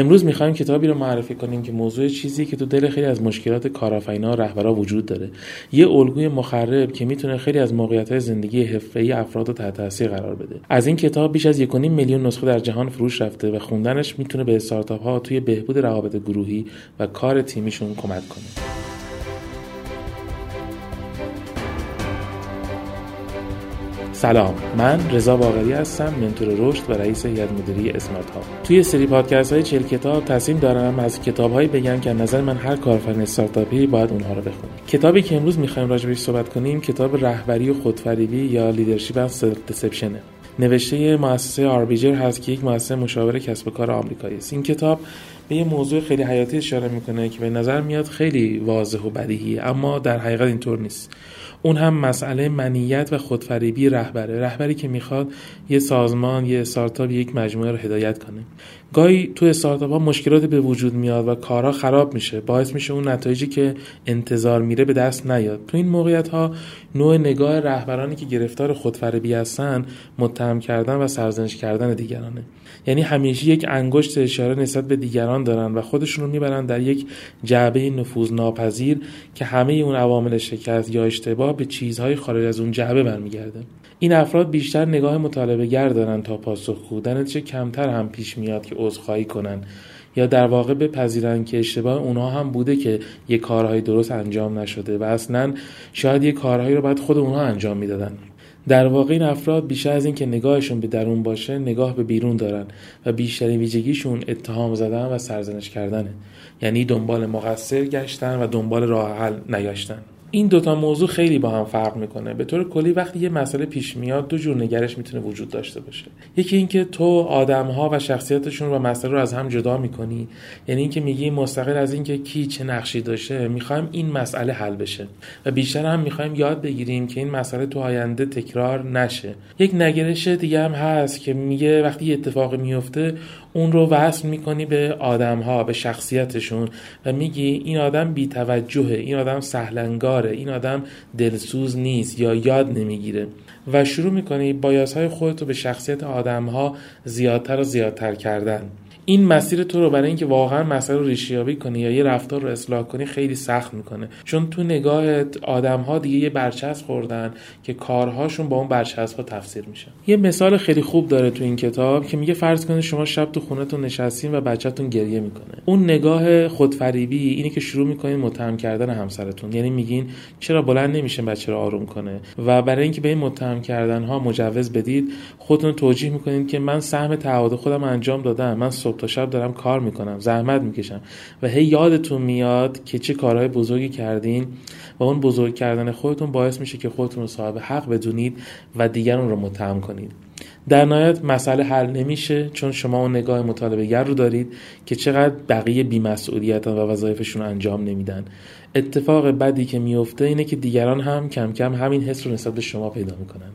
امروز می‌خوایم کتابی رو معرفی کنیم که موضوع چیزی که تو دل خیلی از مشکلات کارآفرینا و رهبرا وجود داره. یه الگوی مخرب که می‌تونه خیلی از موقعیت زندگی حرفه‌ای افراد رو تحت تاثیر قرار بده. از این کتاب بیش از 1.5 میلیون نسخه در جهان فروش رفته و خوندنش می‌تونه به استارتاپ ها توی بهبود روابط گروهی و کار تیمیشون کمک کنه. سلام من رضا باقری هستم منتور رشد و رئیس هیئت مدیره SmartUp ها توی سری پادکست های 40 کتاب تصمیم دارم از کتابهایی بگم که نظر من هر کارآفرین استارتاپی باید اونها رو بخونه. کتابی که امروز می‌خوایم راجبش صحبت کنیم کتاب رهبری و خودفریبی یا Leadership and Self-Deception ـه نوشته مؤسسه آربیجر هست که یک مؤسسه مشاور کسب و کار آمریکایی است. این کتاب به یه موضوع خیلی حیاتی اشاره می‌کنه که به نظر میاد خیلی واضح و بدیهی اما در حقیقت اینطور نیست. اون هم مسئله منیت و خودفریبی رهبره. رهبری که می‌خواد یه سازمان یه استارتاپ یک مجموعه رو هدایت کنه. گاهی تو استارتاپ ها مشکلاتی به وجود میاد و کارها خراب میشه. باعث میشه اون نتایجی که انتظار میره به دست نیاد. تو این موقعیت ها نوع نگاه رهبرانی که گرفتار خودفریبی هستن متهم کردن و سرزنش کردن دیگرانه. یعنی همیشه یک انگشت اشاره نسبت به دیگران دارن و خودشون رو می‌برن در یک جعبه نفوذ ناپذیر که همه اون عوامل شکست یا اشتباه به چیزهای خارج از اون جعبه برمیگرده. این افراد بیشتر نگاه مطالبه گر دارن تا پاسخگو در نتیجه کمتر هم پیش میاد که عذرخواهی کنن یا در واقع بپذیرن که اشتباه اونها هم بوده که یه کارهای درست انجام نشده و اصلا شاید یه کارهایی رو باید خود اونها انجام می‌دادن. در واقع این افراد بیشتر از اینکه نگاهشون به درون باشه نگاه به بیرون دارن و بیشترین ویژگیشون اتهام زدن و سرزنش کردنه. یعنی دنبال مقصر گشتن و دنبال راه حل نگشتن این دوتا موضوع خیلی با هم فرق می‌کنه. به طور کلی وقتی یه مسئله پیش میاد دو جور نگرش می‌تونه وجود داشته باشه. یکی اینکه تو آدم ها و شخصیتشون و مسئله رو از هم جدا می‌کنی. یعنی اینکه میگی مستقل از اینکه کی چه نقشی داشته می‌خوایم این مسئله حل بشه. و بیشتر هم می‌خوایم یاد بگیریم که این مسئله تو آینده تکرار نشه. یک نگرش دیگه هم هست که میگه وقتی یه اتفاقی میفته اون رو وصل می‌کنی به آدم ها به شخصیتشون و میگی این آدم بیتوجهه این آدم سهلنگاره این آدم دلسوز نیست یا یاد نمی‌گیره. و شروع می‌کنی بایاسهای خودت رو به شخصیت آدم ها زیادتر و زیادتر کردن. این مسیر تو رو برای اینکه واقعا مسئله رو ریشیابی کنی یا یه رفتار رو اصلاح کنی خیلی سخت می‌کنه. چون تو نگاه آدم ها دیگه یه برچسب خوردن که کارهاشون با اون برچسب ها تفسیر میشه. یه مثال خیلی خوب داره تو این کتاب که میگه فرض کنید شما شب تو خونتون نشستین و بچهتون گریه می‌کنه. اون نگاه خودفریبی اینه که شروع می‌کنین متهم کردن همسرتون. یعنی میگین چرا بلند نمیشه بچه رو آروم کنه؟ و برای اینکه به این متهم کردن ها مجوز بدید خودتون توجیه می‌کنید که من سهم تعهد خودم انجام دادم. من صبح تا شب دارم کار می‌کنم زحمت می‌کشم. و هی یادتون میاد که چه کارهای بزرگی کردین و اون بزرگ کردن خودتون باعث میشه که خودتون رو صاحب حق بدونید و دیگران رو متهم کنید. در نهایت مسئله حل نمیشه چون شما اون نگاه مطالبه گر رو دارید که چقدر بقیه بیمسئولیتن و وظایفشون انجام نمیدن. اتفاق بدی که میفته اینه که دیگران هم کم کم همین حس رو نسبت به شما پیدا می‌کنن.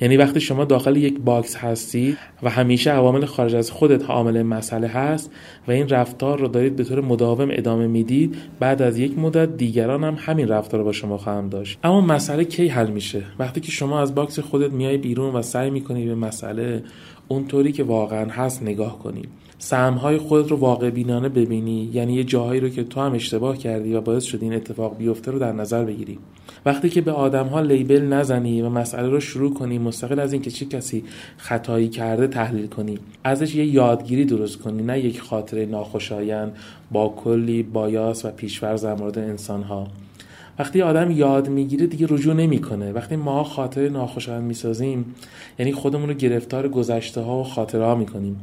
یعنی وقتی شما داخل یک box هستی و همیشه عوامل خارج از خودت عامل مسئله هست و این رفتار رو دارید به طور مداوم ادامه می‌دید بعد از یک مدت دیگران هم همین رفتار رو با شما خواهم داشت. اما مسئله کی حل میشه؟ وقتی که شما از box خودت میای بیرون و سعی می‌کنی به مسئله اونطوری که واقعا هست نگاه کنی. سهمهای خودت رو واقع بینانه ببینی یعنی یه جاهایی رو که تو هم اشتباه کردی و باعث شد این اتفاق بیفته رو در نظر بگیری. وقتی که به آدم ها لیبل نزنی و مسئله رو شروع کنی مستقل از اینکه چه کسی خطایی کرده تحلیل کنی. ازش یه یادگیری درست کنی نه یک خاطره ناخوشایند با کلی بایاس و پیشورز در مورد انسان ها وقتی آدم یاد می‌گیره دیگه رجوع نمی‌کنه. وقتی ما خاطره ناخوشایند می‌سازیم یعنی خودمون رو گرفتار گذشته ها و خاطره ها می‌کنیم.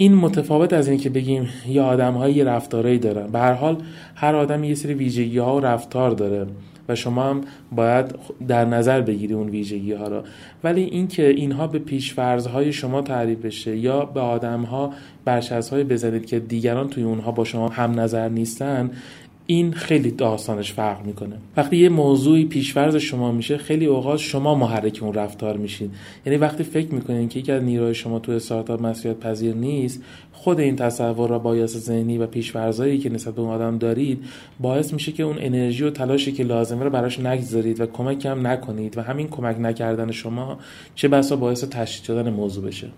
این متفاوت از اینکه بگیم یه آدم های رفتارایی دارن. به هر حال هر آدم یه سری ویژگی ها و رفتار داره و شما هم باید در نظر بگیری اون ویژگی ها را ولی اینکه اینها به پیشفرض های شما تعریف بشه یا به آدم ها های بزنید که دیگران توی اونها با شما هم نظر نیستن این خیلی داستانش فرق می‌کنه. وقتی یه موضوعی پیشورز شما میشه خیلی اوقات شما محرک اون رفتار میشید یعنی وقتی فکر می‌کنین که یکی از نیروهای شما توی استارتاپ مسئولیت پذیر نیست خود این تصور و bias ذهنی و پیش‌داوری‌ای که نسبت به اون آدم دارید باعث میشه که اون انرژی و تلاشی که لازمه رو براش نگذارید و کمک هم نکنید و همین کمک نکردن شما چه بسا باعث تشدید شدن موضوع بشه.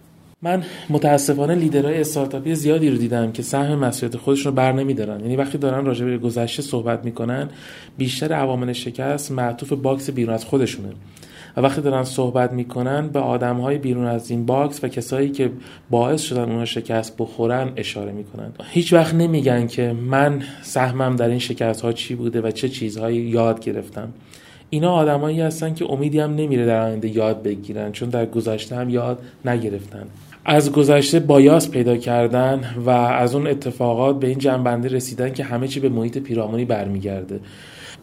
من متاسفانه لیدرهای استارتاپی زیادی رو دیدم که سهم مسئولیت خودشون رو بر نمیدارن. یعنی وقتی دارن راجع به گذشته صحبت می‌کنن بیشتر عوامل شکست معطوف box بیرون از خودشونه. و وقتی دارن صحبت می‌کنن به آدم های بیرون از این box و کسایی که باعث شدن اونها شکست بخورن اشاره می‌کنن. هیچ وقت نمیگن که من سهمم در این شکست ها چی بوده و چه چیزهایی یاد گرفتم. اینا آدمایی هستن که امیدی هم نمیره در آینده یاد بگیرن چون در گذشته هم یاد نگرفتن. از گذشته bias پیدا کردن و از اون اتفاقات به این جمع‌بندی رسیدن که همه چی به محیط پیرامونی برمیگرده.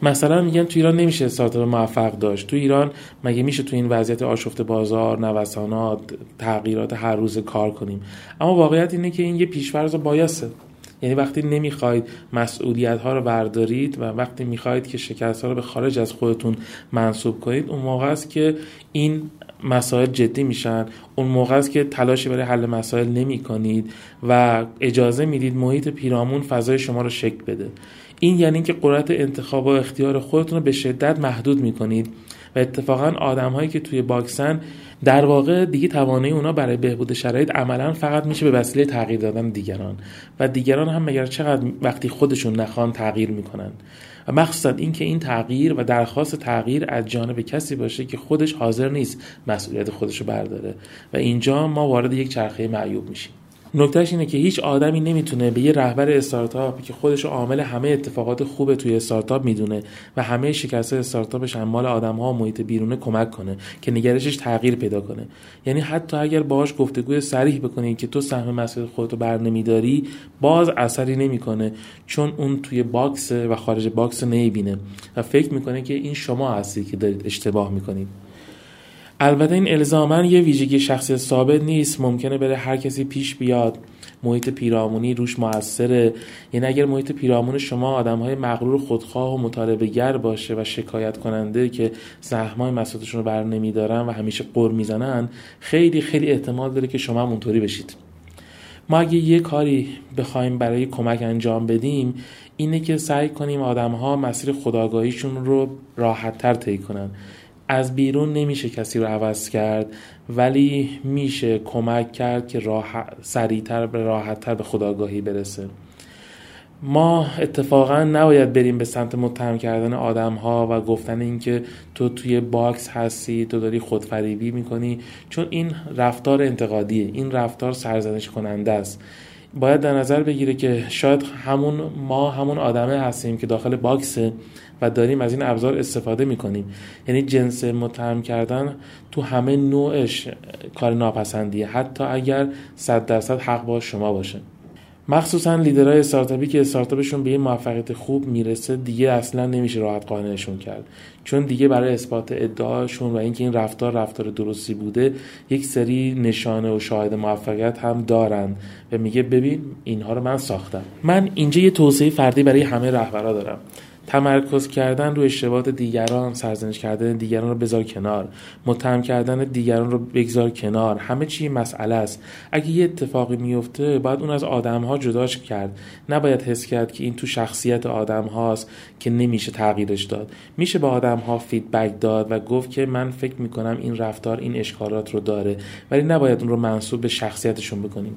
مثلا میگن تو ایران نمیشه استارتاپ موفق داشت. تو ایران مگه میشه تو این وضعیت آشفت بازار نوسانات تغییرات هر روز کار کنیم؟ اما واقعیت اینه که این یه پیشفرض بایاسه. یعنی وقتی نمی‌خواید مسئولیت ها رو بردارید و وقتی می‌خواهید که شکست ها رو به خارج از خودتون منصوب کنید اون موقع است که این مسائل جدی میشن. اون موقع است که تلاشی برای حل مسائل نمی کنید و اجازه می‌دید محیط پیرامون فضای شما رو شکل بده. این یعنی که قدرت انتخاب و اختیار خودتون رو به شدت محدود می‌کنید. و اتفاقا آدم هایی که توی باکسن در واقع دیگه توانایی اونا برای بهبود شرایط عملا فقط میشه به وسیله تغییر دادن دیگران. و دیگران هم مگر چقدر وقتی خودشون نخوان تغییر می‌کنن؟ و مخصوصا اینکه این تغییر و درخواست تغییر از جانب کسی باشه که خودش حاضر نیست مسئولیت خودش رو برداره. و اینجا ما وارد یک چرخه معیوب میشیم. نکتهش اینه که هیچ آدمی نمی‌تونه به یه رهبر استارتاپ که خودش عامل همه اتفاقات خوبه توی استارتاپ می‌دونه و همه شکست استارتاپش مال آدم ها و محیط بیرونه کمک کنه که نگرشش تغییر پیدا کنه. یعنی حتی اگر باهاش گفتگوی صریح بکنی که تو سهم مسئولیت خودتو بر نمیداری باز اثری نمی‌کنه چون اون توی box و خارج box نمی‌بینه. و فکر می‌کنه که این شما هستی که دارید اشتباه می‌کنید. البته این الزاما یه ویژگی شخصی ثابت نیست. ممکنه بره هر کسی پیش بیاد. محیط پیرامونی روش موثره. یعنی اگر محیط پیرامون شما آدم های مغرور خودخواه و مطالبه گر باشه و شکایت کننده که زحمای مسئولیتشون رو بر نمیدارن و همیشه قر می‌زنن خیلی خیلی احتمال داره که شما اونطوری بشید. ما اگه یه کاری بخوایم برای کمک انجام بدیم اینه که سعی کنیم آدم ها مسیر خداگاهیشون رو راحت تر طی کنن. از بیرون نمیشه کسی رو عوض کرد ولی میشه کمک کرد که راه سریعتر به راحتتر به خداگاهی برسه. ما اتفاقا نباید بریم به سمت متهم کردن آدم ها و گفتن اینکه تو توی باکس هستی تو داری خودفریبی می‌کنی چون این رفتار انتقادیه این رفتار سرزنش کننده است. باید در نظر بگیره که شاید همون ما همون آدمه هستیم که داخل باکسه. و داریم از این ابزار استفاده می‌کنیم. یعنی جنس متهم کردن تو همه نوعش کار ناپسندیه. حتی اگر صد درصد حق با شما باشه. مخصوصا لیدرهای استارتاپی که استارتاپشون به یه موفقیت خوب می‌رسه دیگه اصلا نمیشه راحت قانعشون کرد. چون دیگه برای اثبات ادعاشون و اینکه این رفتار رفتار درستی بوده یک سری نشانه و شاهد موفقیت هم دارن و میگه ببین اینها رو من ساختم. من اینجا یه توصیه فردی برای همه رهبرا دارم. تمرکز کردن روی اشتباهات دیگران سرزنش کردن دیگران رو بذار کنار متهم کردن دیگران رو بگذار کنار همه چی مسئله است. اگه یه اتفاقی میفته باید اون از آدم ها جداش کرد. نباید حس کرد که این تو شخصیت آدم هاست که نمیشه تغییرش داد. میشه به آدم ها فیدبک داد و گفت که من فکر می‌کنم این رفتار این اشکالات رو داره ولی نباید اون رو منصوب به شخصیتشون بکنیم.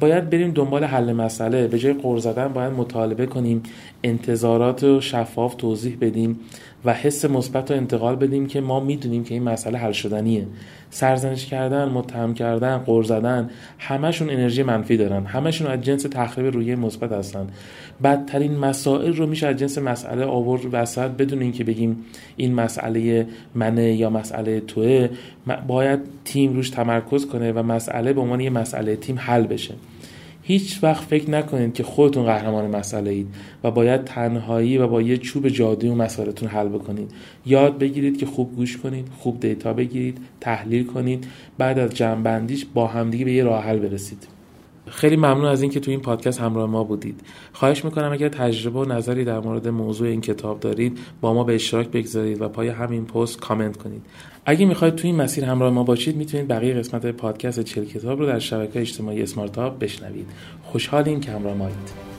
باید بریم دنبال حل مسئله. به جای قرض زدن باید مطالبه کنیم. انتظارات و شفاف توضیح بدیم و حس مثبت رو انتقال بدیم که ما می‌دونیم که این مسئله حل شدنیه. سرزنش کردن متهم کردن قر زدن همشون انرژی منفی دارن. همشون از جنس تخریب روی مثبت هستن. بدترین مسائل رو میشه از جنس مسئله آورد وسط بدون اینکه بگیم این مسئله منه یا مسئله توه. باید تیم روش تمرکز کنه و مسئله به عنوان یه مسئله تیم حل بشه. هیچ وقت فکر نکنید که خودتون قهرمان مسئله اید و باید تنهایی و با یه چوب جادویی مسئلهتون حل بکنید. یاد بگیرید که خوب گوش کنید خوب دیتا بگیرید تحلیل کنید بعد از جمعبندیش با همدیگه به یه راه حل برسید. خیلی ممنون از اینکه تو این پادکست همراه ما بودید. خواهش می‌کنم اگر تجربه و نظری در مورد موضوع این کتاب دارید با ما به اشتراک بگذارید و پای همین پست کامنت کنید. اگه می‌خواید تو این مسیر همراه ما باشید می‌تونید بقیه قسمت پادکست چل کتاب رو در شبکه اجتماعی اسمارت بشنوید. خوشحالیم که همراه مایید